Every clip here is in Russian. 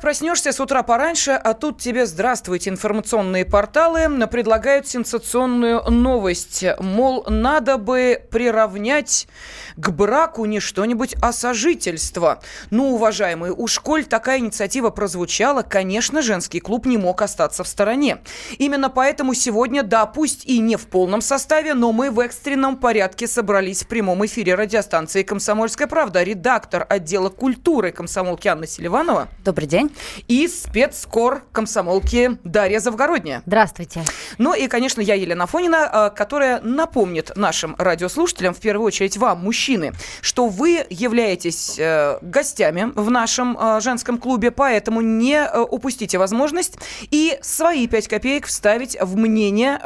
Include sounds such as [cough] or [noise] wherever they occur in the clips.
Проснешься с утра пораньше, а тут тебе здравствуйте. Информационные порталы предлагают сенсационную новость. Мол, надо бы приравнять к браку не что-нибудь, а сожительство. Ну, уважаемые, у школь такая инициатива прозвучала, конечно, женский клуб не мог остаться в стороне. Именно поэтому сегодня, да, пусть и не в полном составе, но мы в экстренном порядке собрались в прямом эфире радиостанции «Комсомольская правда». Редактор отдела культуры комсомолки Анна Селиванова. Добрый день. И спецкор комсомолки Дарья Завгородняя. Здравствуйте. Ну и, конечно, я Елена Фонина, э, которая напомнит нашим радиослушателям, в первую очередь вам, мужчины, что вы являетесь э, гостями в нашем э, женском клубе, поэтому не упустите возможность и свои пять копеек вставить в мнение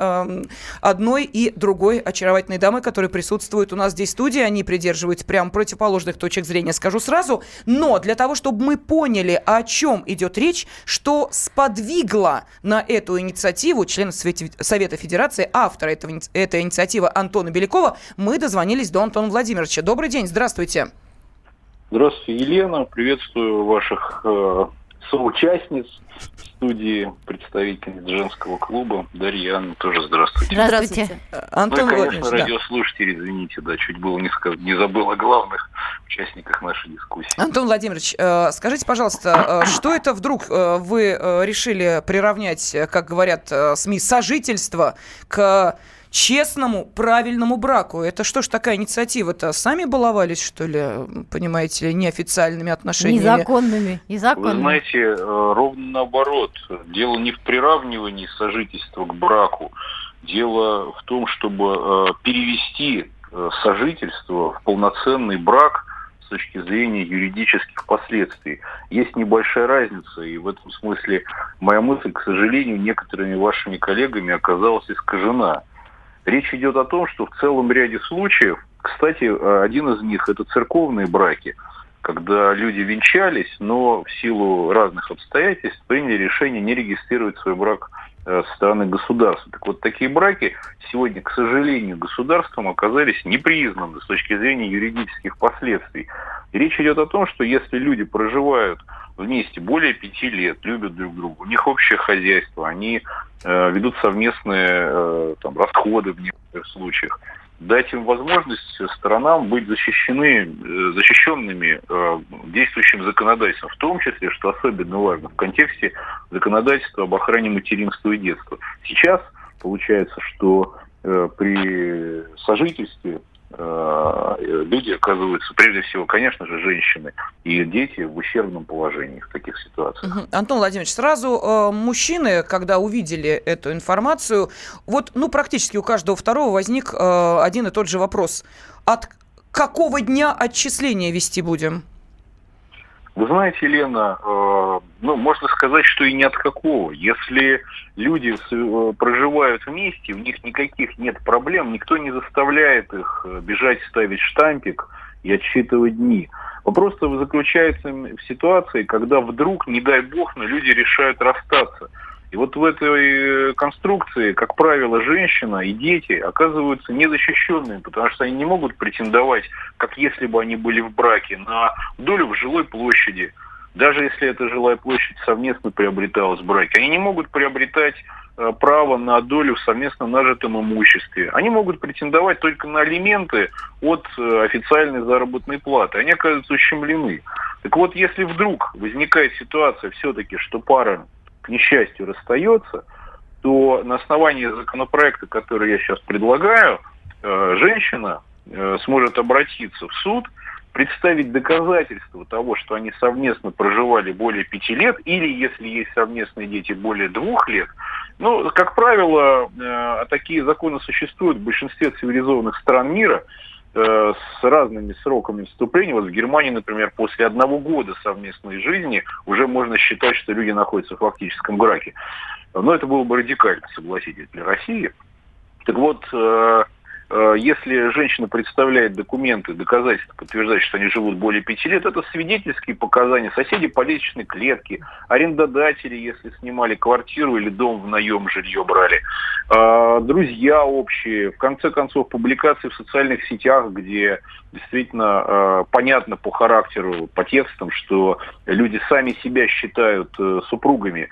одной и другой очаровательной дамы, которые присутствуют у нас здесь в студии. Они придерживаются прям противоположных точек зрения, скажу сразу. Но для того, чтобы мы поняли, о чем идет речь, что сподвигло на эту инициативу члена Совета Федерации, автора этого, этой инициативы Антона Белякова, мы дозвонились до Антона Владимировича. Добрый день, здравствуйте. Здравствуйте, Елена. Приветствую ваших э, соучастниц студии представительниц женского клуба. Дарья Анна тоже здравствуйте. Здравствуйте. Антон ну и, конечно, радиослушатели, извините, да, чуть было не, сказ... не забыл о главных участниках нашей дискуссии. Антон Владимирович, э, скажите, пожалуйста, э, что это вдруг э, вы решили приравнять, как говорят СМИ, сожительство к честному, правильному браку. Это что ж такая инициатива-то? Сами баловались, что ли, понимаете ли, неофициальными отношениями? Незаконными. Незаконными. Вы знаете, э, ровно наоборот. Дело не в приравнивании сожительства к браку. Дело в том, чтобы э, перевести э, сожительство в полноценный брак с точки зрения юридических последствий. Есть небольшая разница, и в этом смысле моя мысль, к сожалению, некоторыми вашими коллегами оказалась искажена. Речь идет о том, что в целом ряде случаев, кстати, один из них это церковные браки, когда люди венчались, но в силу разных обстоятельств приняли решение не регистрировать свой брак э, со стороны государства. Так вот, такие браки сегодня, к сожалению, государством оказались непризнаны с точки зрения юридических последствий. И речь идет о том, что если люди проживают вместе более пяти лет, любят друг друга, у них общее хозяйство, они э, ведут совместные э, там, расходы в некоторых случаях, дать им возможность сторонам быть защищены, э, защищенными э, действующим законодательством, в том числе, что особенно важно, в контексте законодательства об охране материнства и детства. Сейчас получается, что э, при сожительстве люди оказываются, прежде всего, конечно же, женщины и дети в ущербном положении в таких ситуациях. Угу. Антон Владимирович, сразу э, мужчины, когда увидели эту информацию, вот, ну, практически у каждого второго возник э, один и тот же вопрос. От какого дня отчисления вести будем? Вы знаете, Лена, э, ну, можно сказать, что и ни от какого. Если люди э, проживают вместе, у них никаких нет проблем, никто не заставляет их э, бежать, ставить штампик и отсчитывать дни. Вопрос заключается в ситуации, когда вдруг, не дай бог, но люди решают расстаться – и вот в этой э, конструкции, как правило, женщина и дети оказываются незащищенными, потому что они не могут претендовать, как если бы они были в браке, на долю в жилой площади. Даже если эта жилая площадь совместно приобреталась в браке, они не могут приобретать э, право на долю в совместно нажитом имуществе. Они могут претендовать только на алименты от э, официальной заработной платы. Они оказываются ущемлены. Так вот, если вдруг возникает ситуация все-таки, что пара к несчастью, расстается, то на основании законопроекта, который я сейчас предлагаю, э, женщина э, сможет обратиться в суд, представить доказательства того, что они совместно проживали более пяти лет, или, если есть совместные дети, более двух лет. Ну, как правило, э, такие законы существуют в большинстве цивилизованных стран мира – Э, с разными сроками вступления. Вот в Германии, например, после одного года совместной жизни уже можно считать, что люди находятся в фактическом браке. Но это было бы радикально, согласитесь, для России. Так вот, э, если женщина представляет документы, доказательства, подтверждающие, что они живут более пяти лет, это свидетельские показания, соседи по лестничной клетке, арендодатели, если снимали квартиру или дом в наем, жилье брали, э, друзья общие, в конце концов, публикации в социальных сетях, где действительно э, понятно по характеру, по текстам, что люди сами себя считают супругами.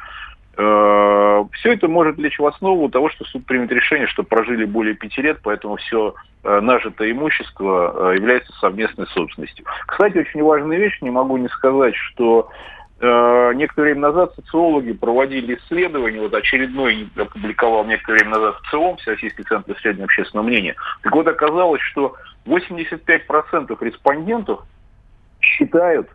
Э, все это может лечь в основу того, что суд примет решение, что прожили более пяти лет, поэтому все э, нажитое имущество э, является совместной собственностью. Кстати, очень важная вещь, не могу не сказать, что некоторое время назад социологи проводили исследование, вот очередной опубликовал некоторое время назад в ЦИОМ, Всероссийский центр исследования общественного мнения. Так вот, оказалось, что 85% респондентов считают,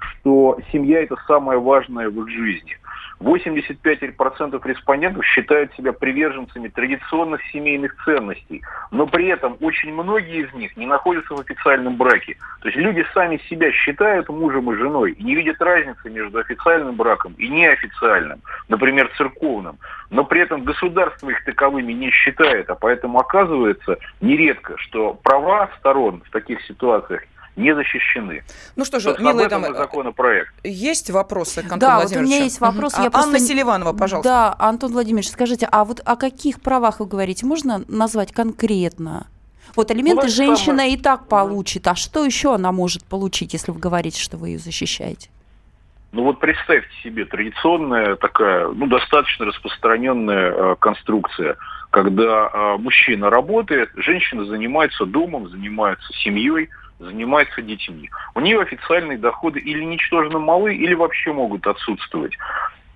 что семья – это самое важное в их жизни – 85% респондентов считают себя приверженцами традиционных семейных ценностей, но при этом очень многие из них не находятся в официальном браке. То есть люди сами себя считают мужем и женой и не видят разницы между официальным браком и неофициальным, например, церковным. Но при этом государство их таковыми не считает, а поэтому оказывается нередко, что права сторон в таких ситуациях не защищены. Ну что же, милые дамы, законопроект. есть вопросы к Антону Да, вот у меня есть вопрос. Угу. Я а, просто... Анна Селиванова, пожалуйста. Да, Антон Владимирович, скажите, а вот о каких правах вы говорите? Можно назвать конкретно? Вот элементы ну, женщина самое... и так получит, а что еще она может получить, если вы говорите, что вы ее защищаете? Ну вот представьте себе, традиционная такая, ну достаточно распространенная э, конструкция, когда э, мужчина работает, женщина занимается домом, занимается семьей, занимается детьми. У нее официальные доходы или ничтожно малы, или вообще могут отсутствовать.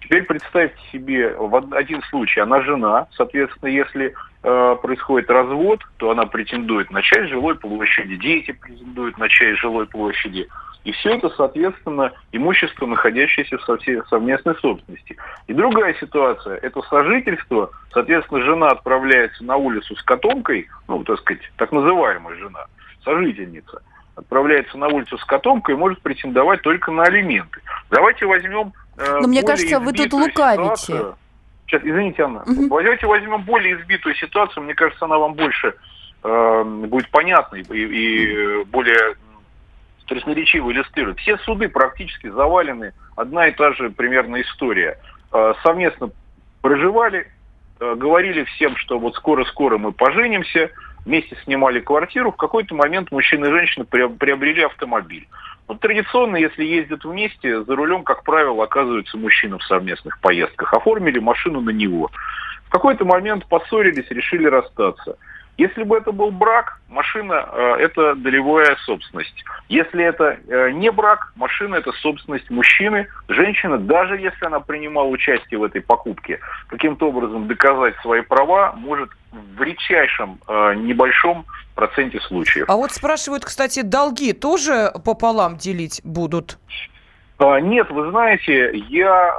Теперь представьте себе один случай, она жена, соответственно, если э, происходит развод, то она претендует на часть жилой площади, дети претендуют на часть жилой площади. И все это, соответственно, имущество, находящееся в совместной собственности. И другая ситуация – это сожительство. Соответственно, жена отправляется на улицу с котомкой, ну, так сказать, так называемая жена, сожительница – отправляется на улицу с котомкой и может претендовать только на алименты. Давайте возьмем... Э, Но мне кажется, вы тут лукавите. Ситуацию. Сейчас, извините, Анна. Угу. Давайте возьмем более избитую ситуацию. Мне кажется, она вам больше э, будет понятна и, и более красноречиво иллюстрирует. Все суды практически завалены. Одна и та же примерно история. Э, совместно проживали, э, говорили всем, что вот скоро-скоро мы поженимся, вместе снимали квартиру, в какой-то момент мужчина и женщина приобрели автомобиль. Вот традиционно, если ездят вместе, за рулем, как правило, оказывается мужчина в совместных поездках. Оформили машину на него. В какой-то момент поссорились, решили расстаться. Если бы это был брак, машина э, это долевая собственность. Если это э, не брак, машина это собственность мужчины. Женщина, даже если она принимала участие в этой покупке, каким-то образом доказать свои права может в редчайшем э, небольшом проценте случаев. А вот спрашивают, кстати, долги тоже пополам делить будут? А, нет, вы знаете, я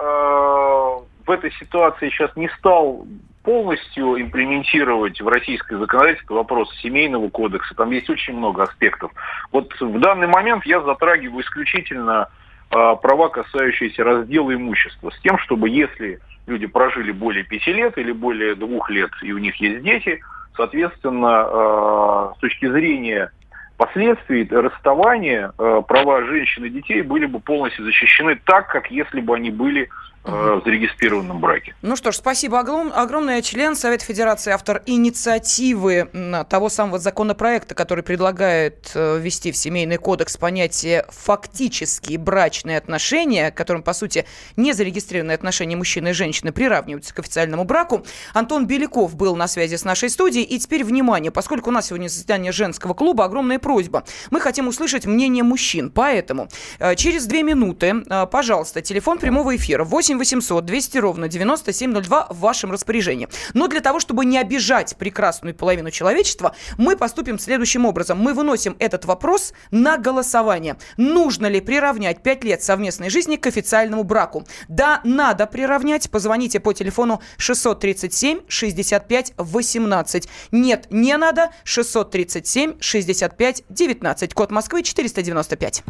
в этой ситуации сейчас не стал полностью имплементировать в российское законодательство вопрос семейного кодекса. Там есть очень много аспектов. Вот в данный момент я затрагиваю исключительно э, права, касающиеся раздела имущества, с тем, чтобы если люди прожили более пяти лет или более двух лет, и у них есть дети, соответственно, э, с точки зрения последствий расставания э, права женщин и детей были бы полностью защищены так, как если бы они были в зарегистрированном браке. Ну что ж, спасибо огромное. Член Совета Федерации, автор инициативы того самого законопроекта, который предлагает э, ввести в Семейный кодекс понятие «фактические брачные отношения», которым, по сути, незарегистрированные отношения мужчины и женщины приравниваются к официальному браку. Антон Беляков был на связи с нашей студией. И теперь, внимание, поскольку у нас сегодня заседание женского клуба, огромная просьба. Мы хотим услышать мнение мужчин. Поэтому э, через две минуты, э, пожалуйста, телефон прямого эфира 8 8 800 200 ровно 9702 в вашем распоряжении. Но для того, чтобы не обижать прекрасную половину человечества, мы поступим следующим образом. Мы выносим этот вопрос на голосование. Нужно ли приравнять 5 лет совместной жизни к официальному браку? Да, надо приравнять. Позвоните по телефону 637 65 18. Нет, не надо. 637 65 19. Код Москвы 495.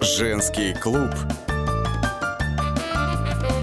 Женский клуб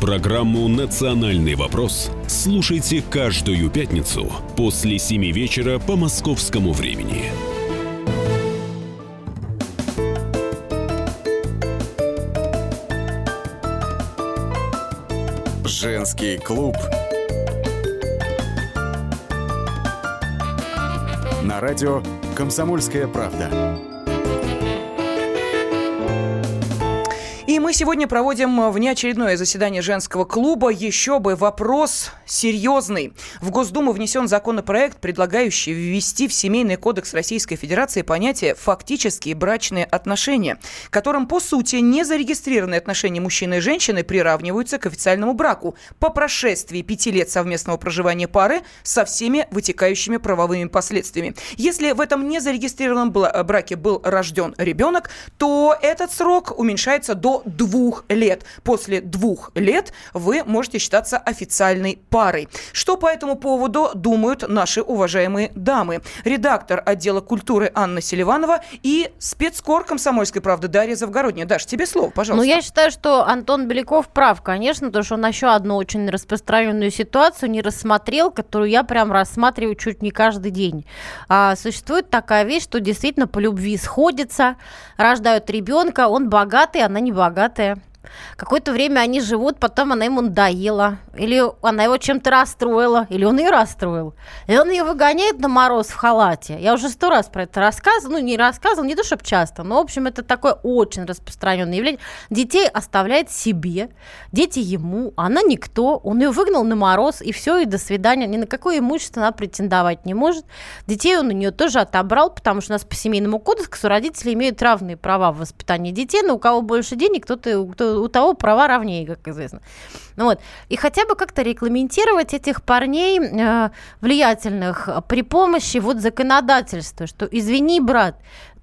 Программу «Национальный вопрос» слушайте каждую пятницу после 7 вечера по московскому времени. Женский клуб. На радио «Комсомольская правда». Мы сегодня проводим внеочередное заседание женского клуба. Еще бы вопрос серьезный. В Госдуму внесен законопроект, предлагающий ввести в Семейный кодекс Российской Федерации понятие «фактические брачные отношения», которым, по сути, незарегистрированные отношения мужчины и женщины приравниваются к официальному браку по прошествии пяти лет совместного проживания пары со всеми вытекающими правовыми последствиями. Если в этом незарегистрированном браке был рожден ребенок, то этот срок уменьшается до двух лет. После двух лет вы можете считаться официальной парой. Что по этому поводу думают наши уважаемые дамы? Редактор отдела культуры Анна Селиванова и спецкор комсомольской правды Дарья Завгородняя. Даш, тебе слово, пожалуйста. Ну, я считаю, что Антон Беляков прав, конечно, потому что он еще одну очень распространенную ситуацию не рассмотрел, которую я прям рассматриваю чуть не каждый день. А, существует такая вещь, что действительно по любви сходятся, рождают ребенка, он богатый, она не богатая богатая. Какое-то время они живут, потом она ему надоела, или она его чем-то расстроила, или он ее расстроил. И он ее выгоняет на мороз в халате. Я уже сто раз про это рассказывала, ну не рассказывала, не то чтобы часто, но в общем это такое очень распространенное явление. Детей оставляет себе, дети ему, она никто, он ее выгнал на мороз, и все, и до свидания. Ни на какое имущество она претендовать не может. Детей он у нее тоже отобрал, потому что у нас по семейному кодексу родители имеют равные права в воспитании детей, но у кого больше денег, кто-то, кто у того права равнее, как известно. Ну вот. И хотя бы как-то регламентировать этих парней э, влиятельных при помощи вот законодательства, что извини, брат,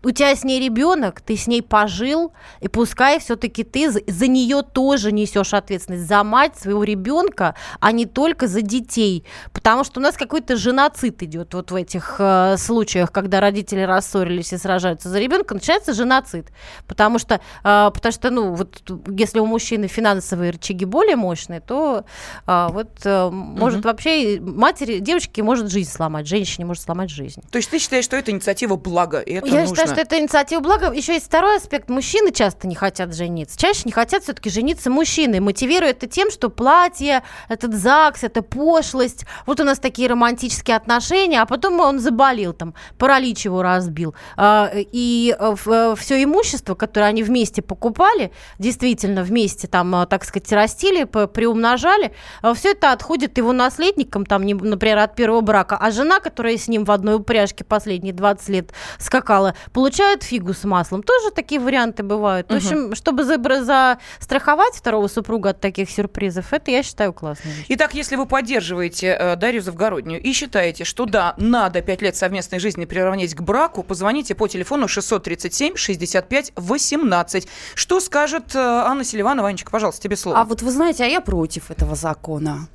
у тебя с ней ребенок, ты с ней пожил, и пускай все-таки ты за, за нее тоже несешь ответственность за мать своего ребенка, а не только за детей. Потому что у нас какой-то женоцид идет вот в этих э, случаях, когда родители рассорились и сражаются за ребенка, начинается женоцид. Потому что, э, потому что ну, вот, если у мужчины финансовые рычаги более мощные, то э, вот э, может угу. вообще матери, девочки может жизнь сломать, женщине может сломать жизнь. То есть ты считаешь, что это инициатива блага, и это Я нужно? Считаю, что это инициатива блага. Еще есть второй аспект. Мужчины часто не хотят жениться. Чаще не хотят все-таки жениться мужчины. Мотивируют это тем, что платье, этот ЗАГС, это пошлость. Вот у нас такие романтические отношения, а потом он заболел, там, паралич его разбил. А, и э, э, все имущество, которое они вместе покупали, действительно вместе там, э, так сказать, растили, приумножали, все это отходит его наследникам, там, например, от первого брака. А жена, которая с ним в одной упряжке последние 20 лет скакала, получают фигу с маслом. Тоже такие варианты бывают. Угу. В общем, чтобы застраховать второго супруга от таких сюрпризов, это, я считаю, классно. Итак, если вы поддерживаете э, Дарью Завгороднюю и считаете, что да, надо 5 лет совместной жизни приравнять к браку, позвоните по телефону 637 65 18. Что скажет э, Анна Селиванова? Анечка, пожалуйста, тебе слово. А вот вы знаете, а я против этого закона.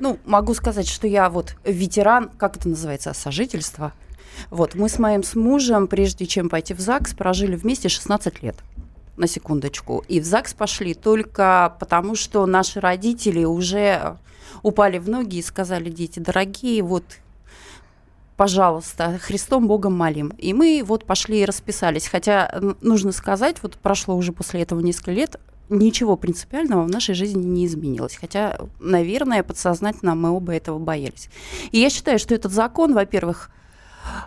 Ну, могу сказать, что я вот ветеран, как это называется, сожительства – вот, мы с моим с мужем, прежде чем пойти в ЗАГС, прожили вместе 16 лет на секундочку. И в ЗАГС пошли только потому, что наши родители уже упали в ноги и сказали, дети дорогие, вот пожалуйста, Христом Богом молим. И мы вот пошли и расписались. Хотя, нужно сказать, вот прошло уже после этого несколько лет, ничего принципиального в нашей жизни не изменилось. Хотя, наверное, подсознательно мы оба этого боялись. И я считаю, что этот закон, во-первых,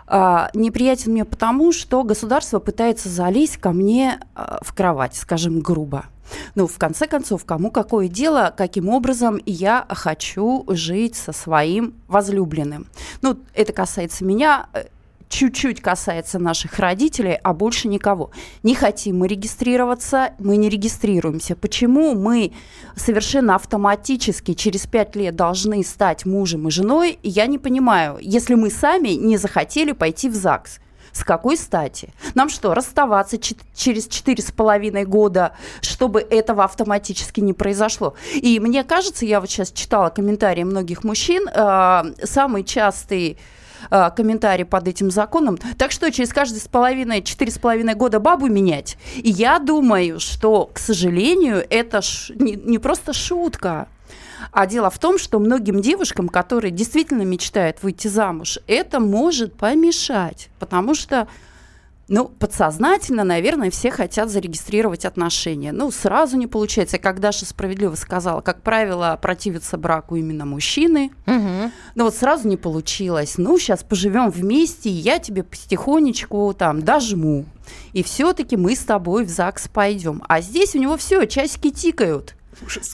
а, неприятен мне потому, что государство пытается залезть ко мне а, в кровать, скажем, грубо. Ну, в конце концов, кому какое дело, каким образом я хочу жить со своим возлюбленным. Ну, это касается меня, э, чуть-чуть касается наших родителей, а больше никого. Не хотим мы регистрироваться, мы не регистрируемся. Почему мы совершенно автоматически через пять лет должны стать мужем и женой, я не понимаю, если мы сами не захотели пойти в ЗАГС. С какой стати? Нам что, расставаться через четыре с половиной года, чтобы этого автоматически не произошло? И мне кажется, я вот сейчас читала комментарии многих мужчин, э, самый частый э, комментарий под этим законом. Так что через каждые с половиной, четыре с половиной года бабу менять? И я думаю, что, к сожалению, это ш- не, не просто шутка. А дело в том, что многим девушкам, которые действительно мечтают выйти замуж, это может помешать, потому что ну, подсознательно, наверное, все хотят зарегистрировать отношения. Ну, сразу не получается. Как Даша справедливо сказала, как правило, противятся браку именно мужчины. Мгм. Но вот сразу не получилось. Ну, сейчас поживем вместе, и я тебе потихонечку там дожму. И все-таки мы с тобой в ЗАГС пойдем. А здесь у него все, часики тикают.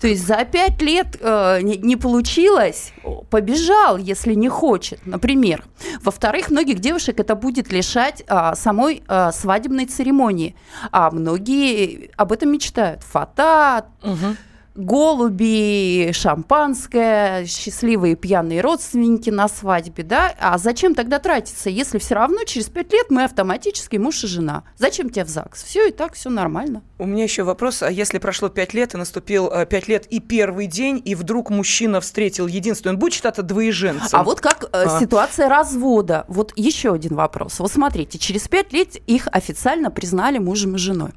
То есть за пять лет э, не, не получилось, побежал, если не хочет, например. Во-вторых, многих девушек это будет лишать а, самой а, свадебной церемонии. А многие об этом мечтают. Фата, Мгм. Голуби, шампанское, счастливые пьяные родственники на свадьбе, да? А зачем тогда тратиться, если все равно через пять лет мы автоматически муж и жена? Зачем тебе в ЗАГС? Все и так, все нормально. У меня еще вопрос, а если прошло пять лет, и наступил э, пять лет и первый день, и вдруг мужчина встретил единственную, он будет считаться двоеженцем? А вот как э, А. ситуация развода? Вот еще один вопрос. Вот смотрите, через пять лет их официально признали мужем и женой.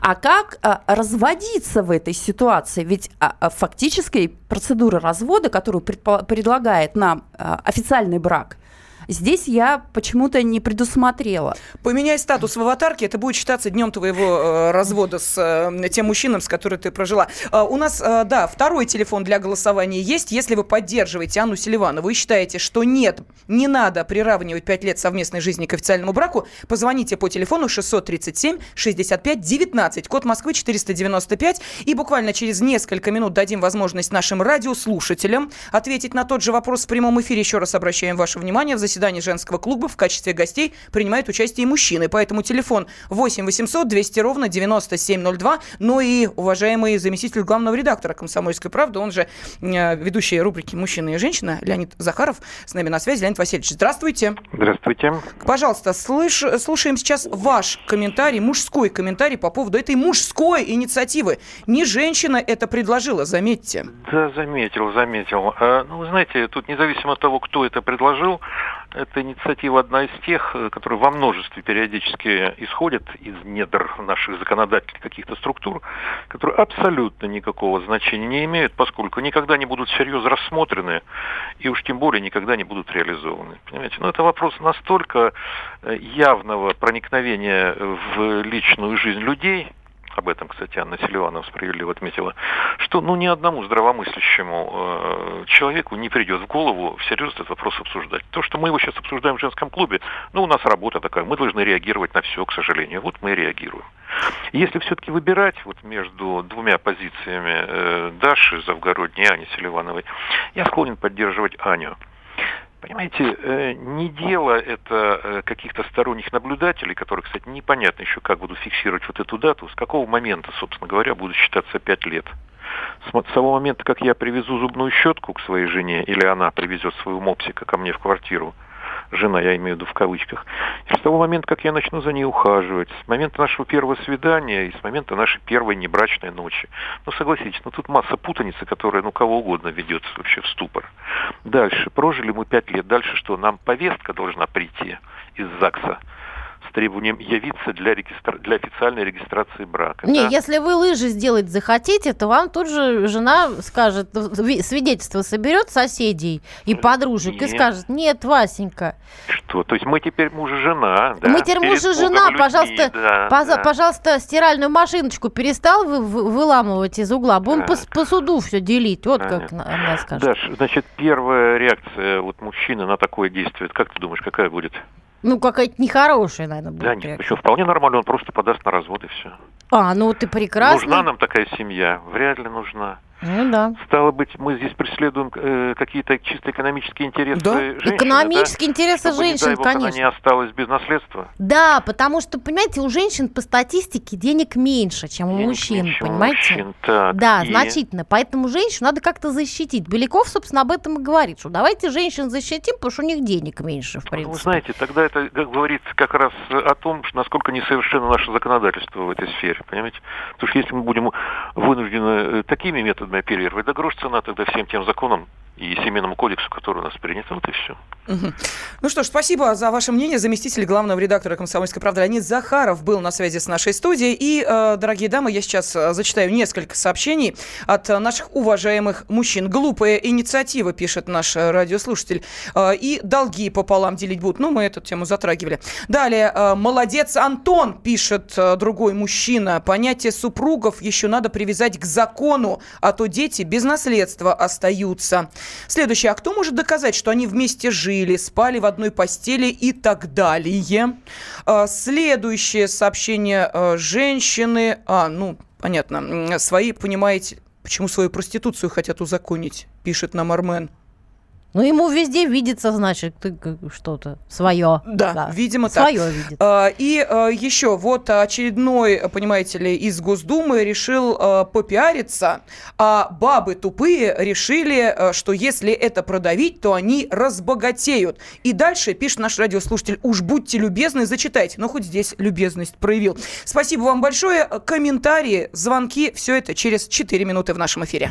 А как э, разводиться в этой ситуации? Ведь а, а, фактически процедура развода, которую предлагает нам э, официальный брак, здесь я почему-то не предусмотрела. Поменяй статус в аватарке, это будет считаться днем твоего э, развода с э, тем мужчином, с которым ты прожила. А, у нас, э, да, второй телефон для голосования есть. Если вы поддерживаете Анну Селиванову и считаете, что нет, не надо приравнивать 5 лет совместной жизни к официальному браку, позвоните по телефону 637-65-19, код Москвы 495, и буквально через несколько минут дадим возможность нашим радиослушателям ответить на тот же вопрос в прямом эфире. Еще раз обращаем ваше внимание, в заседании женского клуба в качестве гостей принимают участие и мужчины. Поэтому телефон 8 800 200 ровно 9702. Ну и уважаемый заместитель главного редактора «Комсомольской правды», он же э, ведущий рубрики «Мужчина и женщина» Леонид Захаров с нами на связи. Леонид Васильевич, здравствуйте. Здравствуйте. Пожалуйста, слыш, слушаем сейчас ваш комментарий, мужской комментарий по поводу этой мужской инициативы. Не женщина это предложила, заметьте. Да, заметил, заметил. А, ну, вы знаете, тут независимо от того, кто это предложил, эта инициатива одна из тех, э, которые во множестве периодически исходят из недр наших законодательных каких-то структур, которые абсолютно никакого значения не имеют, поскольку никогда не будут всерьез рассмотрены и уж тем более никогда не будут реализованы. Понимаете? Но это вопрос настолько э, явного проникновения в личную жизнь людей, об этом, кстати, Анна Селиванова справедливо отметила, что ну, ни одному здравомыслящему э, человеку не придет в голову всерьез этот вопрос обсуждать. То, что мы его сейчас обсуждаем в женском клубе, ну, у нас работа такая, мы должны реагировать на все, к сожалению. Вот мы и реагируем. Если все-таки выбирать вот между двумя позициями э, Даши Завгородней и Ани Селивановой, я склонен поддерживать Аню. Понимаете, э, не дело это э, каких-то сторонних наблюдателей, которые, кстати, непонятно еще как будут фиксировать вот эту дату, с какого момента, собственно говоря, будут считаться пять лет. С того момента, как я привезу зубную щетку к своей жене, или она привезет своего мопсика ко мне в квартиру, жена, я имею в виду в кавычках, и с того момента, как я начну за ней ухаживать, с момента нашего первого свидания и с момента нашей первой небрачной ночи. Ну, согласитесь, ну тут масса путаницы, которая, ну, кого угодно ведет вообще в ступор. Дальше, прожили мы пять лет, дальше что, нам повестка должна прийти из ЗАГСа требованием явиться для, регистра... для официальной регистрации брака. Не, да? если вы лыжи сделать захотите, то вам тут же жена скажет, ви- свидетельство соберет соседей и подружек и Нет. скажет, нет, Васенька, Что? То есть мы теперь муж и жена, да? мы теперь муж и жена, людьми, пожалуйста, да, поза- да. пожалуйста, стиральную машиночку перестал вы, вы- выламывать из угла, будем по, по суду все делить, вот как Понятно. на- она скажет. Даш, значит, первая реакция вот мужчины на такое действие, как ты думаешь, какая будет? Ну, какая-то нехорошая, наверное, будет. Да нет, реакция. еще вполне нормально, он просто подаст на развод и все. А, ну ты прекрасно. Нужна нам такая семья? Вряд ли нужна. Ну да. Стало быть, мы здесь преследуем э, какие-то чисто экономические интересы Да. женщины, Экономические да? интересы Чтобы, не женщин, дай бог, она конечно. не осталась без наследства. Да, потому что, понимаете, у женщин по статистике денег меньше, чем у Денег мужчин, меньше у понимаете? мужчин. Так, Да, и- значительно. Поэтому женщину надо как-то защитить. Беляков, собственно, об этом и говорит, что давайте женщин защитим, потому что у них денег меньше, в Ну, принципе. Вы знаете, тогда это говорит как раз о том, что насколько несовершенно наше законодательство в этой сфере, понимаете? Потому что если мы будем вынуждены э, такими методами оперировать, да грош цена тогда всем тем законам и семейному кодексу, который у нас принят, вот и все. Ну что ж, спасибо за ваше мнение. Заместитель главного редактора «Комсомольской правды» Леонид Захаров был на связи с нашей студией. И, э, дорогие дамы, я сейчас э, зачитаю несколько сообщений от э, наших уважаемых мужчин. Глупая инициатива, пишет наш радиослушатель. И долги пополам делить будут. Ну, мы эту тему затрагивали. Далее, молодец Антон, пишет другой мужчина. Понятие супругов еще надо привязать к закону, а то дети без наследства остаются. Следующее. А кто может доказать, что они вместе жили, спали в одной постели и так далее? А, Следующее сообщение э, женщины. А, ну, понятно. Свои, понимаете, почему свою проституцию хотят узаконить, пишет нам Армен. Ну, ему везде видится, значит, ты что-то свое. Да, видимо, так. Свое видит. А, И а, еще вот очередной, понимаете ли, из Госдумы решил а, попиариться, а бабы тупые решили, а, что если это продавить, то они разбогатеют. И дальше пишет наш радиослушатель, уж будьте любезны, зачитайте. Ну, хоть здесь любезность проявил. Спасибо вам большое. Комментарии, звонки, все это через 4 минуты в нашем эфире.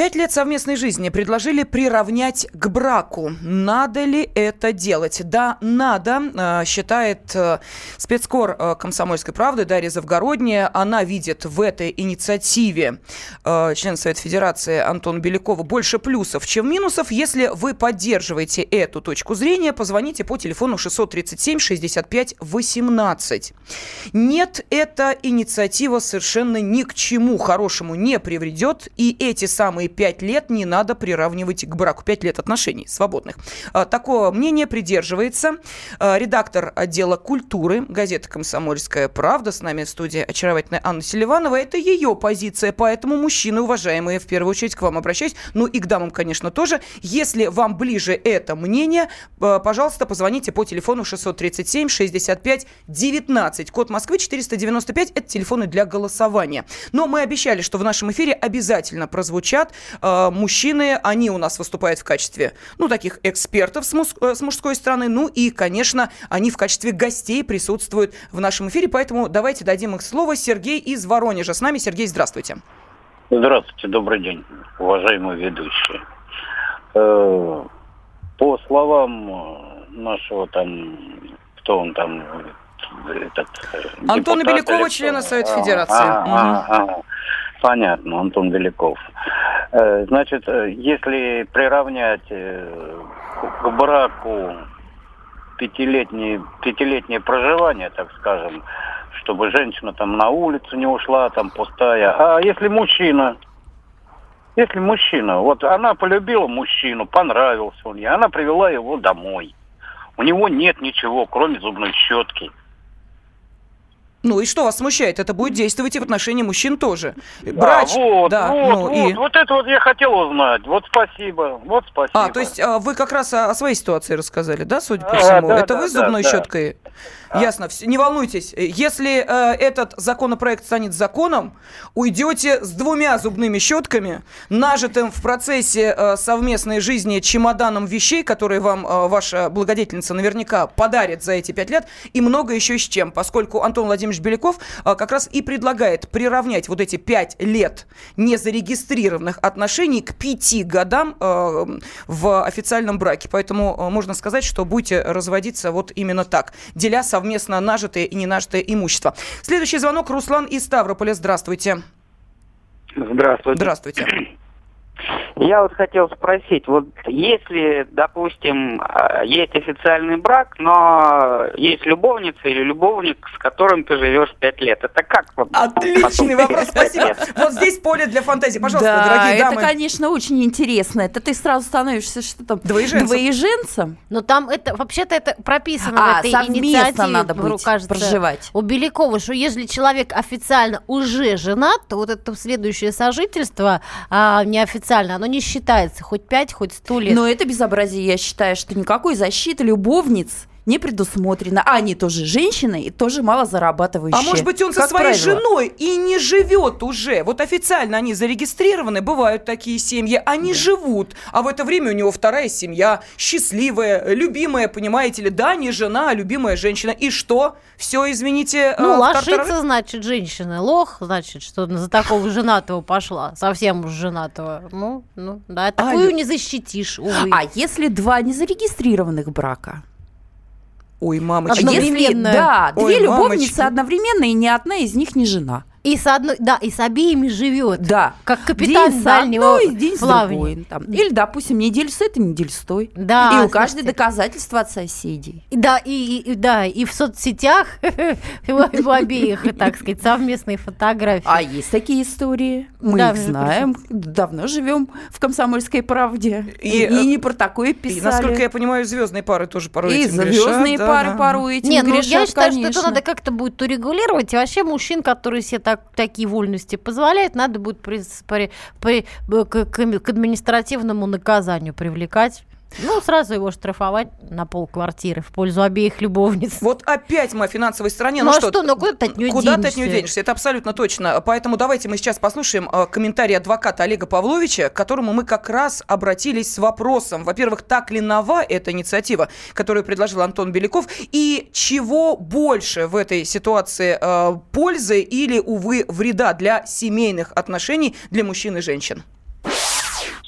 Пять лет совместной жизни предложили приравнять к браку. Надо ли это делать? Да, надо, э, считает э, спецкор э, «Комсомольской правды» Дарья Завгородняя. Она видит в этой инициативе член Совета Федерации Антона Белякова больше плюсов, чем минусов. Если вы поддерживаете эту точку зрения, позвоните по телефону 637-65-18. Нет, эта инициатива совершенно ни к чему хорошему не приведет, и эти самые пять лет не надо приравнивать к браку. Пять лет отношений свободных. А, Такого мнения придерживается а, редактор отдела культуры газеты «Комсомольская правда». С нами в студии очаровательная Анна Селиванова. Это ее позиция, поэтому, мужчины, уважаемые, в первую очередь к вам обращаюсь, ну и к дамам, конечно, тоже. Если вам ближе это мнение, а, пожалуйста, позвоните по телефону 637 65 19. Код Москвы 495 – это телефоны для голосования. Но мы обещали, что в нашем эфире обязательно прозвучат мужчины. Они у нас выступают в качестве, ну, таких экспертов с, мус- э, с мужской стороны. Ну и, конечно, они в качестве гостей присутствуют в нашем эфире. Поэтому давайте дадим их слово. Сергей из Воронежа с нами. Сергей, здравствуйте. Здравствуйте, добрый день, уважаемые ведущие. Э, По словам э, нашего там, кто он там, этот... Антона Белякова, члена Совета А, Федерации. а, Мгм. а, а. Понятно, Антон Беляков. Э, Значит, э, если приравнять э, к браку пятилетнее, пятилетнее проживание, так скажем, чтобы женщина там на улицу не ушла, там пустая. А если мужчина, если мужчина, вот она полюбила мужчину, понравился он ей, она привела его домой. У него нет ничего, кроме зубной щетки. Ну и что вас смущает? Это будет действовать и в отношении мужчин тоже. Да, Брач, вот, да, вот, ну вот, и... вот это вот я хотел узнать. Вот спасибо, вот спасибо. А, то есть а, вы как раз о, о своей ситуации рассказали, да, судя по А, всему? да, Это да, вы с да, зубной да. щеткой Ясно. Вс- Не волнуйтесь. Если э, этот законопроект станет законом, уйдете с двумя зубными щетками, нажитым в процессе э, совместной жизни чемоданом вещей, которые вам э, ваша благодетельница наверняка подарит за эти пять лет, и много еще с чем, поскольку Антон Владимирович Беляков э, как раз и предлагает приравнять вот эти пять лет незарегистрированных отношений к пяти годам э, в официальном браке. Поэтому э, можно сказать, что будете разводиться вот именно так, деля совместно нажитое и ненажитое имущество. Следующий звонок Руслан из Ставрополя. Здравствуйте. Здравствуйте. Здравствуйте. Я вот хотел спросить, вот если, допустим, э, есть официальный брак, но есть любовница или любовник, с которым ты живешь пять лет, это как? Отличный вопрос, спасибо. это? Вот здесь поле для фантазии. Пожалуйста, да, дорогие это, дамы. конечно, очень интересно. Это ты сразу становишься что там? Двоеженцем. Двоеженцем? Но там это, вообще-то это прописано А, в этой инициативе, надо мне быть, кажется, проживать. у Белякова, что если человек официально уже женат, то вот это следующее сожительство а, неофициально, оно не считается хоть пять, хоть сто лет. Но это безобразие, я считаю, что никакой защиты любовниц не предусмотрено. А они тоже женщины и тоже мало зарабатывающие. А может быть, он со своей правило. женой и не живет уже. Вот официально они зарегистрированы, бывают такие семьи, они живут. А в это время у него вторая семья, счастливая, любимая, понимаете ли. Да, не жена, а любимая женщина. И что? Все, извините, Ну, э, ложится, тартарары? значит, женщина. Лох, значит, что за такого женатого пошла. Совсем уж женатого. Ну, ну, да, такую Аля. не защитишь, увы. А если два незарегистрированных брака? Ой, мамочка. Если, да, Ой, две любовницы мамочки. одновременно, и ни одна из них не жена. И с одной, да, и с обеими живет. Да. Как капитан день с дальнего одной, день с плавания. другой. Там. Или, допустим, неделю с этой, неделю с той. Да, и у слушайте. каждой доказательства от соседей. И Да, и, и- и- да, и в соцсетях [laughs] у обеих, так сказать, совместные фотографии. А есть такие истории. Мы их знаем. Давно живем в комсомольской правде. И, И, э, не про такое писали. И, насколько я понимаю, звездные пары тоже порой И этим грешат, звездные пары порой этим Не, ну я грешат, считаю, конечно. что это надо как-то будет урегулировать. И вообще мужчин, которые себе так, такие вольности позволяют, надо будет при- при- при- к- к административному наказанию привлекать. Ну, сразу его штрафовать на полквартиры в пользу обеих любовниц. Вот опять мы о финансовой стороне. Ну, а что, ну куда ты от неё Куда ты от нее денешься? денешься? Это абсолютно точно. Поэтому давайте мы сейчас послушаем э, комментарий адвоката Олега Павловича, к которому мы как раз обратились с вопросом. Во-первых, так ли нова эта инициатива, которую предложил Антон Беляков, и чего больше в этой ситуации э, пользы или, увы, вреда для семейных отношений для мужчин и женщин?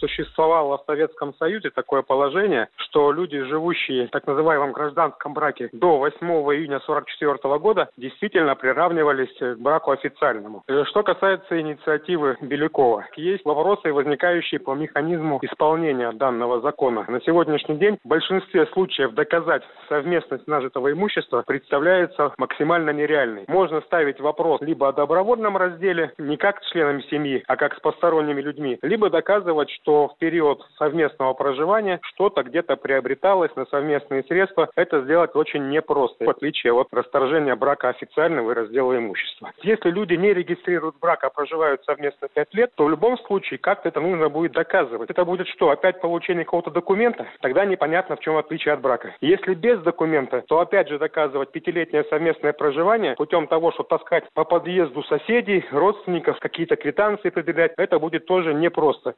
Существовало в Советском Союзе такое положение, что люди, живущие в так называемом гражданском браке до 8 июня 1944 года, действительно приравнивались к браку официальному. Э, Что касается инициативы Белякова, есть вопросы, возникающие по механизму исполнения данного закона. На сегодняшний день в большинстве случаев доказать совместность нажитого имущества представляется максимально нереальной. Можно ставить вопрос либо о добровольном разделе, не как членами семьи, а как с посторонними людьми, либо доказывать, что в период совместного проживания что-то где-то приобреталось на совместные средства. Это сделать очень непросто, в отличие от расторжения брака официального и раздела имущества. Если люди не регистрируют брак, а проживают совместно 5 лет, то в любом случае как-то это нужно будет доказывать. Это будет что? Опять получение какого-то документа? Тогда непонятно, в чем отличие от брака. Если без документа, то опять же доказывать пятилетнее совместное проживание путем того, что таскать по подъезду соседей, родственников, какие-то квитанции предъявлять, это будет тоже непросто.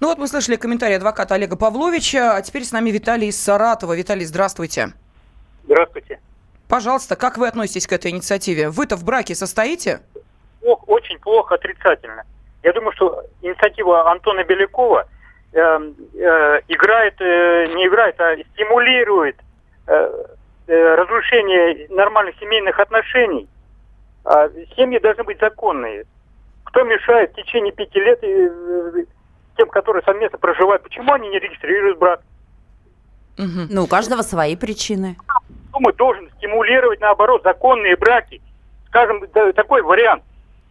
Ну вот мы слышали комментарий адвоката Олега Павловича, а теперь с нами Виталий из Саратова. Виталий, здравствуйте. Здравствуйте. Пожалуйста, как вы относитесь к этой инициативе? Вы-то в браке состоите? Плохо, очень плохо, отрицательно. Я думаю, что инициатива Антона Белякова э, э, играет, э, не играет, а стимулирует э, э, разрушение нормальных семейных отношений. А семьи должны быть законные. Кто мешает в течение пяти лет э, тем, которые совместно проживают, почему они не регистрируют брак? Ну, у каждого свои причины. Думаю, должен стимулировать, наоборот, законные браки. Скажем, да, такой вариант.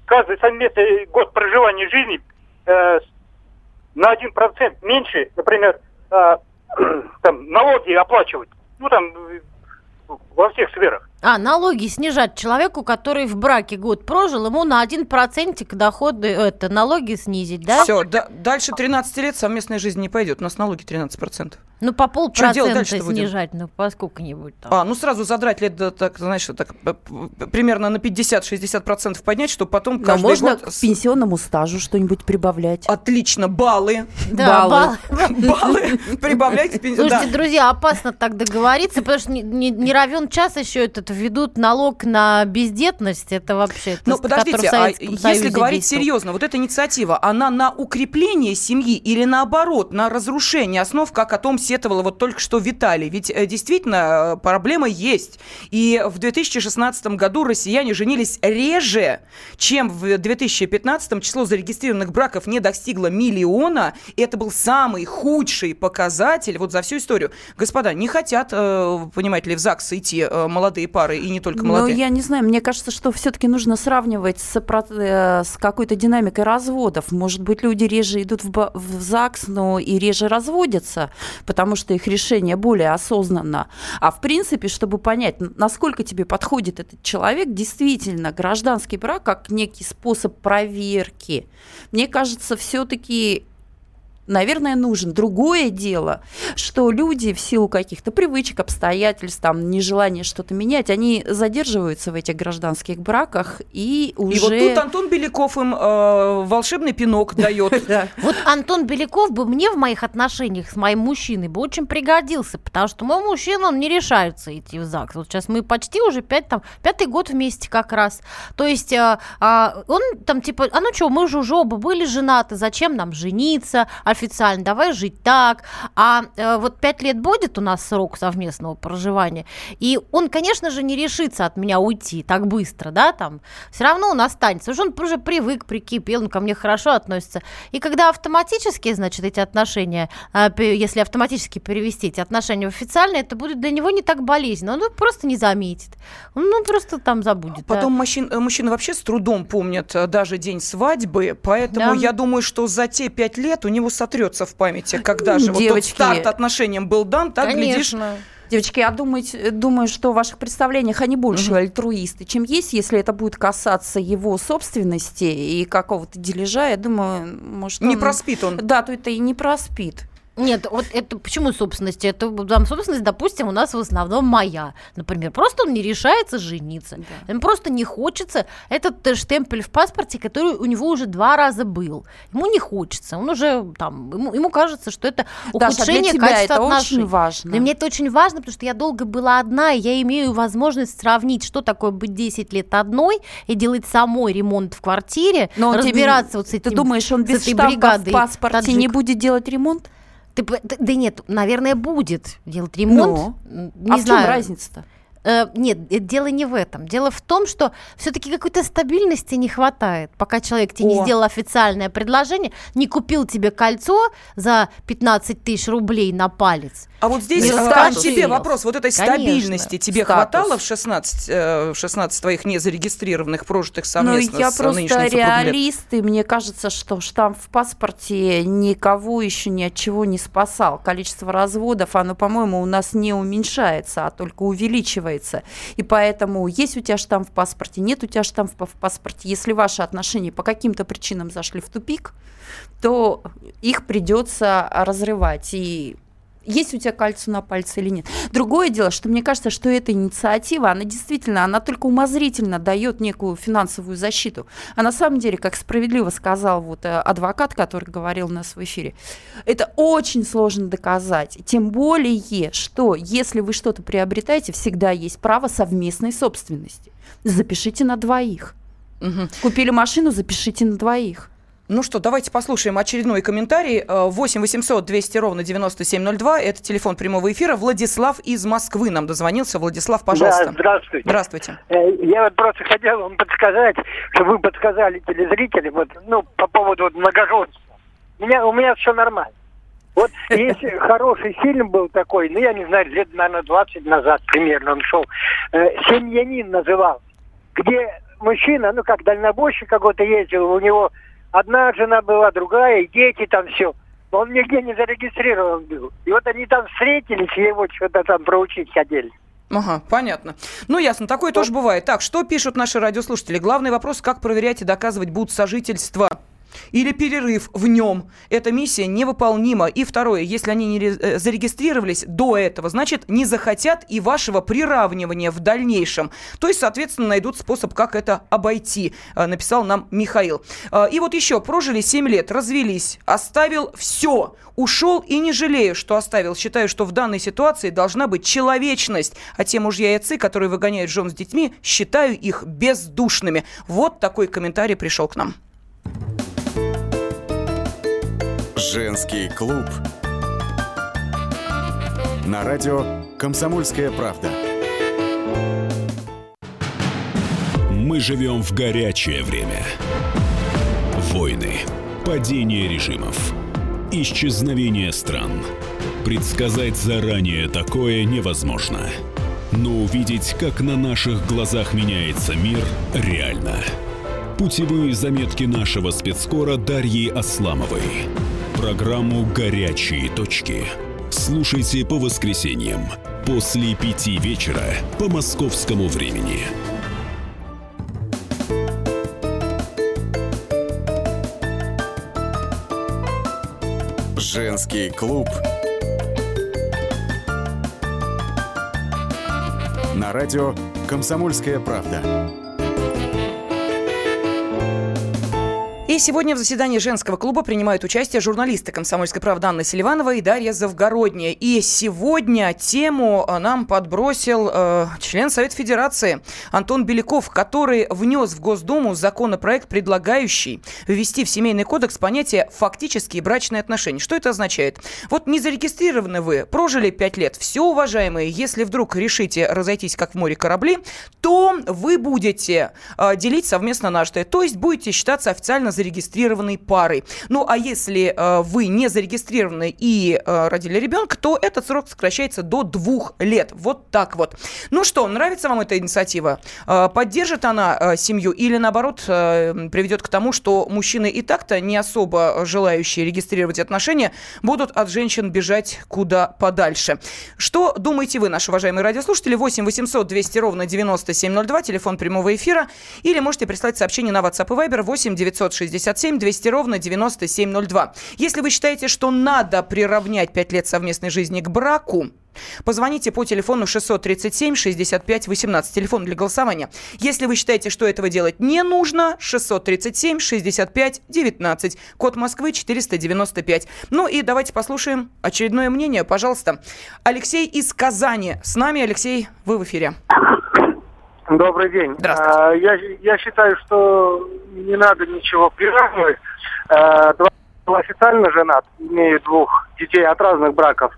Каждый совместный год проживания жизни э, на 1% меньше, например, э, [clears throat] там, налоги оплачивать. Ну, там, во всех сферах. А, налоги снижать человеку, который в браке год прожил, ему на один процентик доходы, это, налоги снизить, да? Все, дальше 13 лет совместная жизнь не пойдет. У нас налоги 13%. Ну, по полпроцента будем? снижать, ну, по сколько-нибудь там. А, ну сразу задрать лет, до, так, знаешь, так, э, примерно на 50-60% поднять, чтобы потом Но каждый можно год... к пенсионному стажу что-нибудь прибавлять. Отлично, баллы. Да, баллы. Баллы [laughs] прибавлять к. Слушайте, друзья, опасно так договориться, потому что не, равен час еще этот введут налог на бездетность. Это вообще... Но в подождите, а если говорить серьезно, вот эта инициатива, она на укрепление семьи или наоборот, на разрушение основ, как о том сетовала вот только что Виталий? Ведь э, действительно э, проблема есть. И в 2016 году россияне женились реже, чем в 2015 число зарегистрированных браков не достигло миллиона. И это был самый худший показатель вот за всю историю. Господа, не хотят, э, понимаете ли, в ЗАГС идти молодые пары, и не только Ну, молодые. я не знаю, мне кажется, что все-таки нужно сравнивать с, с какой-то динамикой разводов. Может быть, люди реже идут в, в ЗАГС, но и реже разводятся, потому что их решение более осознанно. А в принципе, чтобы понять, насколько тебе подходит этот человек, действительно, гражданский брак как некий способ проверки. Мне кажется, все-таки наверное, нужен. Другое дело, что люди в силу каких-то привычек, обстоятельств, там, нежелания что-то менять, они задерживаются в этих гражданских браках и уже... И вот тут Антон Беляков им э, волшебный пинок дает. [laughs] Вот Антон Беляков бы мне в моих отношениях с моим мужчиной бы очень пригодился, потому что мой мужчина, он не решается идти в ЗАГС. Вот сейчас мы почти уже пять, там, пятый год вместе как раз. То есть а, а, он там типа, а ну что, мы же уже оба были женаты, зачем нам жениться официально, давай жить так. А э, вот пять лет будет у нас срок совместного проживания, и он, конечно же, не решится от меня уйти так быстро, да, там, все равно он останется. Уж он уже привык, прикипел, он ко мне хорошо относится. И когда автоматически, значит, эти отношения, пе- если автоматически перевести эти отношения в официальные, это будет для него не так болезненно. Он просто не заметит. Он ну, просто там забудет. да. Потом мужчин, э, мужчины вообще с трудом помнят э, даже день свадьбы, поэтому Да. я думаю, что за те пять лет у него сотрется в памяти, когда же вот тот Девочки. старт отношениям был дан, так, глядишь, Конечно. Девочки, я думаю, думаю, что в ваших представлениях они больше альтруисты, чем есть, если это будет касаться его собственности и какого-то дележа, я думаю, может, не он- проспит он. Да, то это и не проспит. Нет, вот это почему собственности? Это там собственность, допустим, у нас в основном моя. Например, просто он не решается жениться. Ему просто не хочется этот штемпель в паспорте, который у него уже два раза был. Ему не хочется. Он уже там, ему, ему кажется, что это Даша, для ухудшение тебя качества это отношений. очень важно. Для меня это очень важно, потому что я долго была одна, и я имею возможность сравнить, что такое быть 10 лет одной и делать самой ремонт в квартире, Но он тебе- разбираться вот с этим Ты думаешь, он без этой штампа в паспорте не таджик. будет делать ремонт? Ты да нет, наверное, будет делать ремонт. М, Не а в знаю. чем разница-то? Э, нет, э, дело не в этом. Дело в том, что все-таки какой-то стабильности не хватает, пока человек тебе не О. сделал официальное предложение, не купил тебе кольцо за 15 тысяч рублей на палец. А вот здесь статус. тебе вопрос, вот этой Конечно. стабильности тебе Статус. хватало в 16, э, в 16 твоих незарегистрированных, прожитых совместно ну, я с просто реалист, и мне кажется, что штамп в паспорте никого еще ни от чего не спасал. Количество разводов, оно, по-моему, у нас не уменьшается, а только увеличивается. И поэтому есть у тебя штамп в паспорте, нет у тебя штампа в паспорте. Если ваши отношения по каким-то причинам зашли в тупик, то их придется разрывать. И есть у тебя кольцо на пальце или нет. Другое дело, что мне кажется, что эта инициатива, она действительно, она только умозрительно дает некую финансовую защиту. А на самом деле, как справедливо сказал вот э, адвокат, который говорил у нас в эфире, это очень сложно доказать. Тем более, что если вы что-то приобретаете, всегда есть право совместной собственности. Запишите на двоих. Мгм. Купили машину, запишите на двоих. Ну что, давайте послушаем очередной комментарий. Э, 8 800 200 ровно 9702. Это телефон прямого эфира. Владислав из Москвы нам дозвонился. Владислав, пожалуйста. Да, здравствуйте. Здравствуйте. Э, Я вот просто хотел вам подсказать, чтобы вы подсказали телезрителям, вот, ну, по поводу вот многоженства. У меня, у меня все нормально. Вот [laughs] есть хороший фильм был такой, ну, я не знаю, лет, наверное, 20 назад примерно он шел. Э, «Семьянин» называл, где мужчина, ну, как дальнобойщик какой-то ездил, у него одна жена была, другая, и дети там все. Но он нигде не зарегистрирован был. И вот они там встретились, и его что-то там проучить хотели. Ага, понятно. Ну, ясно, такое тоже бывает. Так, что пишут наши радиослушатели? Главный вопрос, как проверять и доказывать будут сожительство. Или перерыв в нем, эта миссия невыполнима. И второе, если они не э, зарегистрировались до этого, значит, не захотят и вашего приравнивания в дальнейшем. То есть, соответственно, найдут способ, как это обойти, э, написал нам Михаил. Э, и вот еще, прожили 7 лет, развелись, оставил все, ушел и не жалею, что оставил. Считаю, что в данной ситуации должна быть человечность. А те мужья и отцы, которые выгоняют жен с детьми, считаю их бездушными. Вот такой комментарий пришел к нам. Женский клуб. На радио «Комсомольская правда». Мы живем в горячее время. Войны, падение режимов, исчезновение стран. Предсказать заранее такое невозможно. Но увидеть, как на наших глазах меняется мир, реально. Путевые заметки нашего спецкора Дарьи Асламовой. Программу «Горячие точки». Слушайте по воскресеньям после пяти вечера по московскому времени. Женский клуб. На радио «Комсомольская правда». Сегодня в заседании женского клуба принимают участие журналисты «Комсомольской правды» Анна Селиванова и Дарья Завгородняя. И сегодня тему э, нам подбросил э, член Совета Федерации Антон Беляков, который внес в Госдуму законопроект, предлагающий ввести в Семейный кодекс понятие «фактические брачные отношения». Что это означает? Вот не зарегистрированы вы, прожили пять лет. Все, уважаемые, если вдруг решите разойтись как в море корабли, то вы будете э, делить совместно нажитое. То есть будете считаться официально зарегистрированной парой. Ну, а если э, вы не зарегистрированы и э, родили ребенка, то этот срок сокращается до двух лет. Вот так вот. Ну что, нравится вам эта инициатива? Э, поддержит она э, семью или, наоборот, э, приведет к тому, что мужчины и так-то не особо желающие регистрировать отношения будут от женщин бежать куда подальше? Что думаете вы, наши уважаемые радиослушатели? 8 800 200 ровно 9702, телефон прямого эфира. Или можете прислать сообщение на WhatsApp и Viber 8 960 967 200 ровно 9702. Если вы считаете, что надо приравнять 5 лет совместной жизни к браку, Позвоните по телефону 637 65 18. Телефон для голосования. Если вы считаете, что этого делать не нужно, 637 65 19. Код Москвы 495. Ну и давайте послушаем очередное мнение. Пожалуйста. Алексей из Казани. С нами, Алексей, вы в эфире. Добрый день. Здравствуйте. А, я, я считаю, что не надо ничего приравнивать. А, два официально женат, имею двух детей от разных браков.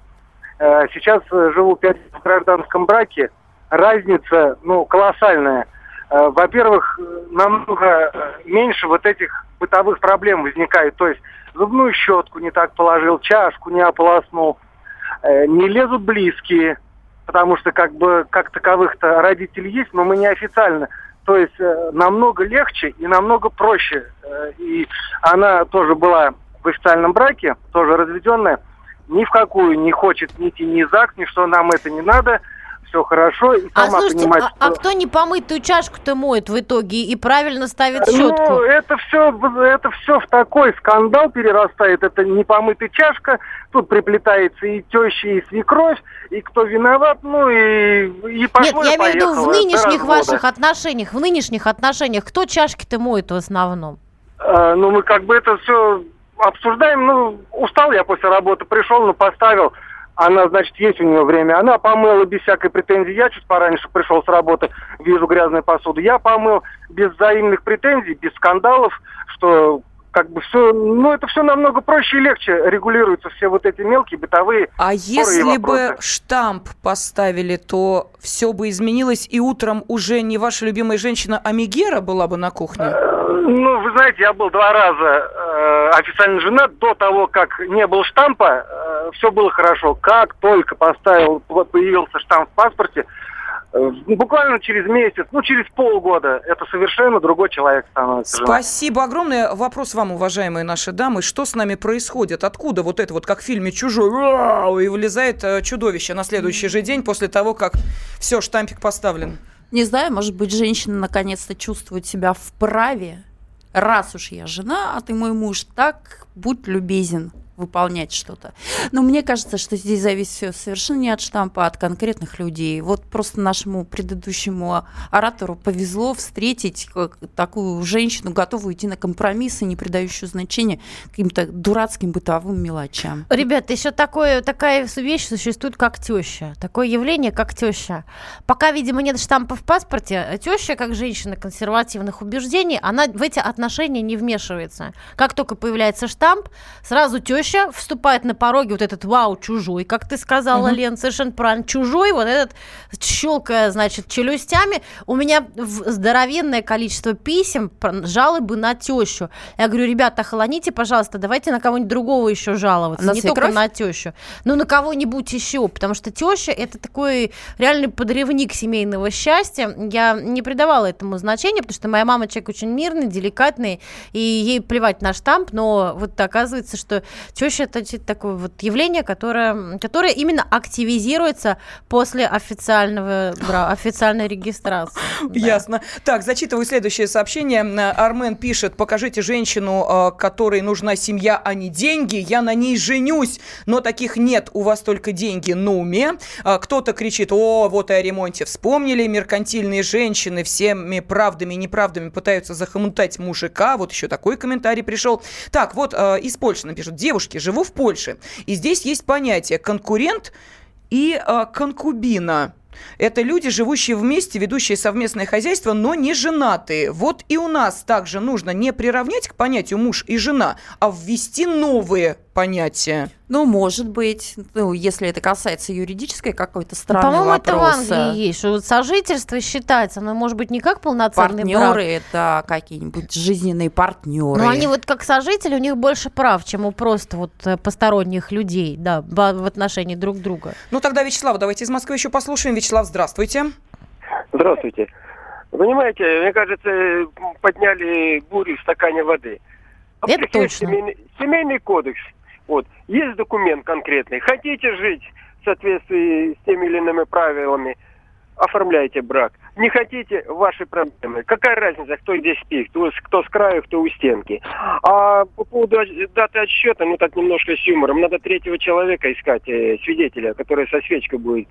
А, сейчас живу пять в гражданском браке. Разница, ну, колоссальная. Во-первых, намного меньше вот этих бытовых проблем возникает. То есть зубную щетку не так положил, чашку не ополоснул, э, не лезут близкие – потому что как бы как таковых-то родители есть, но мы не официально. То есть э, намного легче и намного проще. Э, и она тоже была в официальном браке, тоже разведенная. Ни в какую не хочет ни идти ни ЗАГС, ни что нам это не надо все хорошо. И а сама слушайте, понимает, а, что... а кто не помытую чашку-то моет в итоге и правильно ставит щетку? Ну, это все, это все в такой скандал перерастает. Это не помытая чашка, тут приплетается и теща, и свекровь, и кто виноват, ну и, и пошло Нет, я имею в виду в нынешних ваших отношениях, в нынешних отношениях, кто чашки-то моет в основном? А, ну, мы как бы это все обсуждаем. Ну, устал я после работы, пришел, ну, поставил. Она, значит, есть у нее время. Она помыла без всякой претензии. Я чуть пораньше пришел с работы, вижу грязную посуду. Я помыл без взаимных претензий, без скандалов, что как бы все, ну это все намного проще и легче регулируются все вот эти мелкие бытовые. А если бы штамп поставили, то все бы изменилось, и утром уже не ваша любимая женщина, а Мегера была бы на кухне? Ну, вы знаете, я был два раза э, официально женат. До того, как не было штампа, э, все было хорошо. Как только поставил, появился штамп в паспорте, э, буквально через месяц, ну, через полгода, это совершенно другой человек становится. Спасибо огромное. Вопрос вам, уважаемые наши дамы. Что с нами происходит? Откуда вот это вот, как в фильме «Чужой», «Вау!» и вылезает э, чудовище на следующий же день после того, как все, штампик поставлен? Не знаю, может быть, женщина наконец-то чувствует себя вправе раз уж я жена, а ты мой муж, так будь любезен выполнять что-то. Но мне кажется, что здесь зависит все совершенно не от штампа, а от конкретных людей. Вот просто нашему предыдущему оратору повезло встретить такую женщину, готовую идти на компромиссы, не придающую значения каким-то дурацким бытовым мелочам. Ребята, еще такое, такая вещь существует, как теща. Такое явление, как теща. Пока, видимо, нет штампа в паспорте, теща, как женщина консервативных убеждений, она в эти отношения не вмешивается. Как только появляется штамп, сразу теща теща вступает на пороге, вот этот вау, чужой, как ты сказала, угу. Лен, совершенно правильно, чужой, вот этот, щелкая, значит, челюстями, у меня здоровенное количество писем, жалобы на тещу. Я говорю, ребята, охолоните, пожалуйста, давайте на кого-нибудь другого еще жаловаться, на не только на тещу. Ну, на кого-нибудь еще, потому что теща это такой реальный подрывник семейного счастья. Я не придавала этому значения, потому что моя мама человек очень мирный, деликатный, и ей плевать на штамп, но вот оказывается, что Теща это такое вот явление, которое, которое именно активизируется после официального, официальной регистрации. Ясно. Так, зачитываю следующее сообщение. Армен пишет, покажите женщину, а, которой нужна семья, а не деньги. Я на ней женюсь, но таких нет. У вас только деньги на уме. А, кто-то кричит, о, вот и о ремонте вспомнили. Меркантильные женщины всеми правдами и неправдами пытаются захомутать мужика. Вот еще такой комментарий пришел. Так, вот а, из Польши напишут. Девушки, девушки, живу в Польше. И здесь есть понятие конкурент и э, конкубина. Это люди, живущие вместе, ведущие совместное хозяйство, но не женатые. Вот и у нас также нужно не приравнять к понятию муж и жена, а ввести новые понятия. Ну, может быть, ну, если это касается юридической какой-то страны По-моему, вопроса. это в Англии есть, что вот сожительство считается, но может быть не как полноценный партнеры брак. это какие-нибудь жизненные партнеры. Но они вот как сожители, у них больше прав, чем у просто вот э, посторонних людей, да, в отношении друг друга. Ну, тогда Вячеслав, давайте из Москвы еще послушаем. Вячеслав, здравствуйте. Здравствуйте. Понимаете, мне кажется, подняли бурю в стакане воды. Это точно. Семейный, семейный кодекс – вот. Есть документ конкретный. Хотите жить в соответствии с теми или иными правилами, оформляйте брак. Не хотите, ваши проблемы. Какая разница, кто здесь спит, кто, кто с краю, кто у стенки. А по поводу даты отсчета, ну так немножко с юмором, надо третьего человека искать, э, свидетеля, который со свечкой будет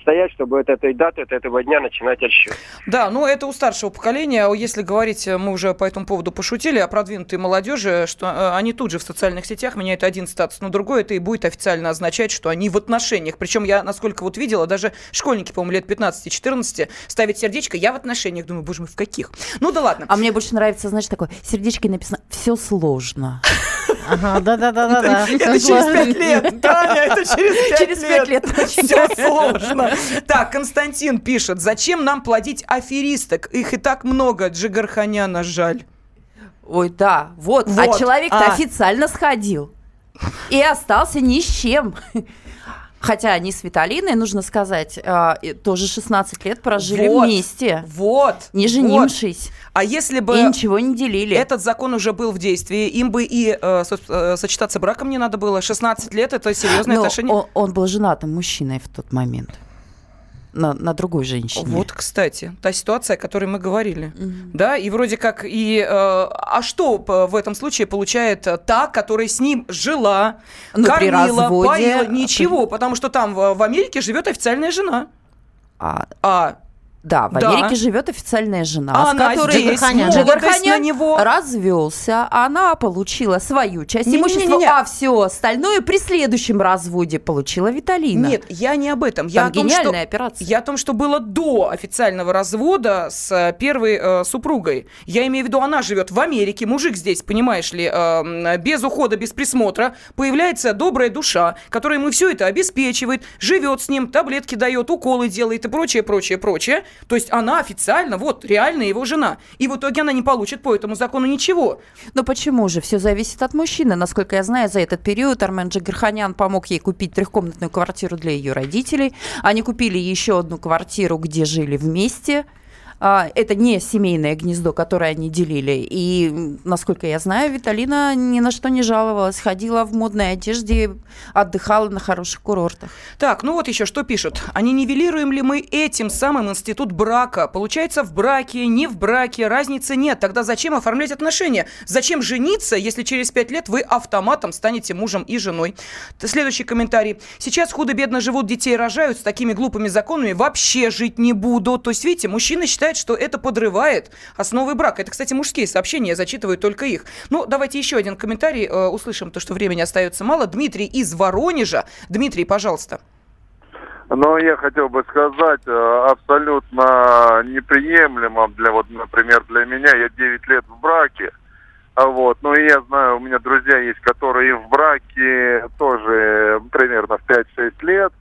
стоять, чтобы от этой даты, от этого дня начинать отсчет. Да, ну это у старшего поколения. А если говорить, э, мы уже по этому поводу пошутили, о продвинутой молодежи, что э, они тут же в социальных сетях меняют один статус на другой, это и будет официально означать, что они в отношениях. Причем я, насколько вот видела, даже школьники, по-моему, лет 15-14 ставят сердечко, я в отношениях. Думаю, боже мой, в каких? Ну да ладно. А мне больше нравится, значит, такое сердечко написано «все сложно». Ага, да-да-да-да. Это через пять лет, Таня, это через [laughs] пять лет. Все сложно. Так, Константин пишет, зачем нам плодить аферисток? Их и так много, Джигарханяна жаль. Ой, да, вот, а вот. а человек-то а. официально сходил. И остался ни с чем. Хотя они с Виталиной, нужно сказать, э, тоже 16 лет прожили вот, вместе. Вот. Не женившись. Вот. А если бы... И ничего не делили. Этот закон уже был в действии, им бы и э, э сочетаться браком не надо было. 16 лет – это серьезное Но отношение. Он, он был женатым мужчиной в тот момент на, на другой женщине. Вот, кстати, та ситуация, о которой мы говорили. Угу. Да, и вроде как и... Э, а что в этом случае получает та, которая с ним жила, ну, кормила, поила? Ничего, потому что там в, в Америке живет официальная жена. А, а да, в Америке да. живет официальная жена, а с которой Джигарханян, на него. развелся, она получила свою часть не, имущества, не, не, не. а все остальное при следующем разводе получила Виталина. Нет, я не об этом. Я Там о том, гениальная что, операция. Я о том, что было до официального развода с э, первой э, супругой. Я имею в виду, она живет в Америке, мужик здесь, понимаешь ли, э, без ухода, без присмотра, появляется добрая душа, которая ему все это обеспечивает, живет с ним, таблетки дает, уколы делает и прочее, прочее, прочее. То есть она официально, вот, реально его жена. И в итоге она не получит по этому закону ничего. Но почему же? Все зависит от мужчины. Насколько я знаю, за этот период Армен Джигарханян помог ей купить трехкомнатную квартиру для ее родителей. Они купили еще одну квартиру, где жили вместе. А, это не семейное гнездо, которое они делили. И, насколько я знаю, Виталина ни на что не жаловалась. Ходила в модной одежде, отдыхала на хороших курортах. Так, ну вот еще что пишут. А не нивелируем ли мы этим самым институт брака? Получается, в браке, не в браке, разницы нет. Тогда зачем оформлять отношения? Зачем жениться, если через пять лет вы автоматом станете мужем и женой? Следующий комментарий. Сейчас худо-бедно живут, детей рожают, с такими глупыми законами вообще жить не буду. То есть, видите, мужчина считает, что это подрывает основы брака. Это, кстати, мужские сообщения, я зачитываю только их. Ну, давайте еще один комментарий э, услышим, то, что времени остается мало. Дмитрий из Воронежа. Дмитрий, пожалуйста. Но я хотел бы сказать, э, абсолютно неприемлемо для, вот, например, для меня, я 9 лет в браке, а вот, ну и я знаю, у меня друзья есть, которые в браке тоже примерно в 5-6 лет,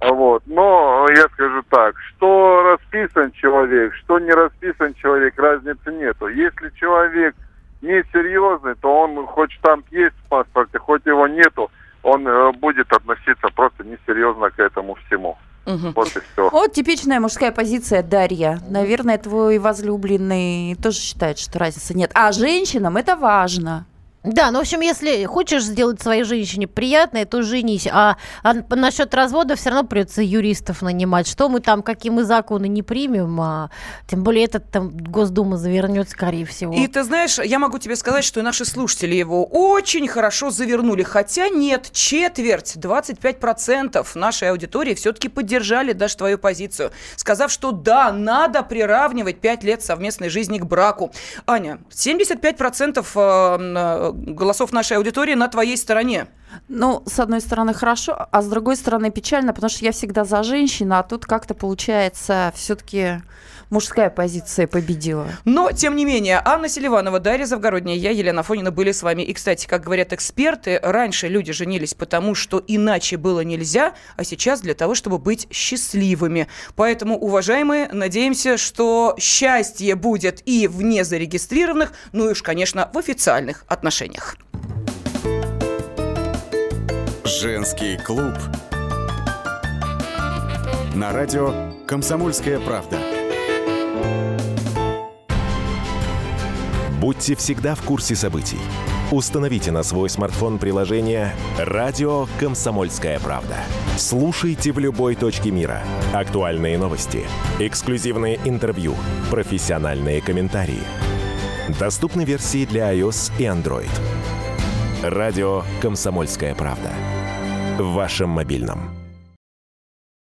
вот. Но я скажу так, что расписан человек, что не расписан человек, разницы нету. Если человек несерьезный, то он хоть штамп есть в паспорте, хоть его нету, он э, будет относиться просто несерьезно к этому всему. Угу. Вот и все. Вот типичная мужская позиция Дарья. Наверное, твой возлюбленный тоже считает, что разницы нет. А женщинам это важно. Да, ну, в общем, если хочешь сделать своей женщине приятное, то женись. А, а насчет развода все равно придется юристов нанимать. Что мы там, какие мы законы не примем, а, тем более этот там Госдума завернет, скорее всего. И ты знаешь, я могу тебе сказать, что наши слушатели его очень хорошо завернули. Хотя нет, четверть, 25% нашей аудитории все-таки поддержали даже твою позицию, сказав, что да, надо приравнивать 5 лет совместной жизни к браку. Аня, 75% голосов нашей аудитории на твоей стороне. Ну, с одной стороны, хорошо, а с другой стороны, печально, потому что я всегда за женщину, а тут как-то получается все-таки мужская позиция победила. Но, тем не менее, Анна Селиванова, Дарья Завгородняя, я, Елена Фонина, были с вами. И, кстати, как говорят эксперты, раньше люди женились потому, что иначе было нельзя, а сейчас для того, чтобы быть счастливыми. Поэтому, уважаемые, надеемся, что счастье будет и в незарегистрированных, ну и уж, конечно, в официальных отношениях. Женский клуб. На радио «Комсомольская правда». Будьте всегда в курсе событий. Установите на свой смартфон приложение «Радио Комсомольская правда». Слушайте в любой точке мира. Актуальные новости, эксклюзивные интервью, профессиональные комментарии. Доступны версии для iOS и Android. «Радио Комсомольская правда» в вашем мобильном.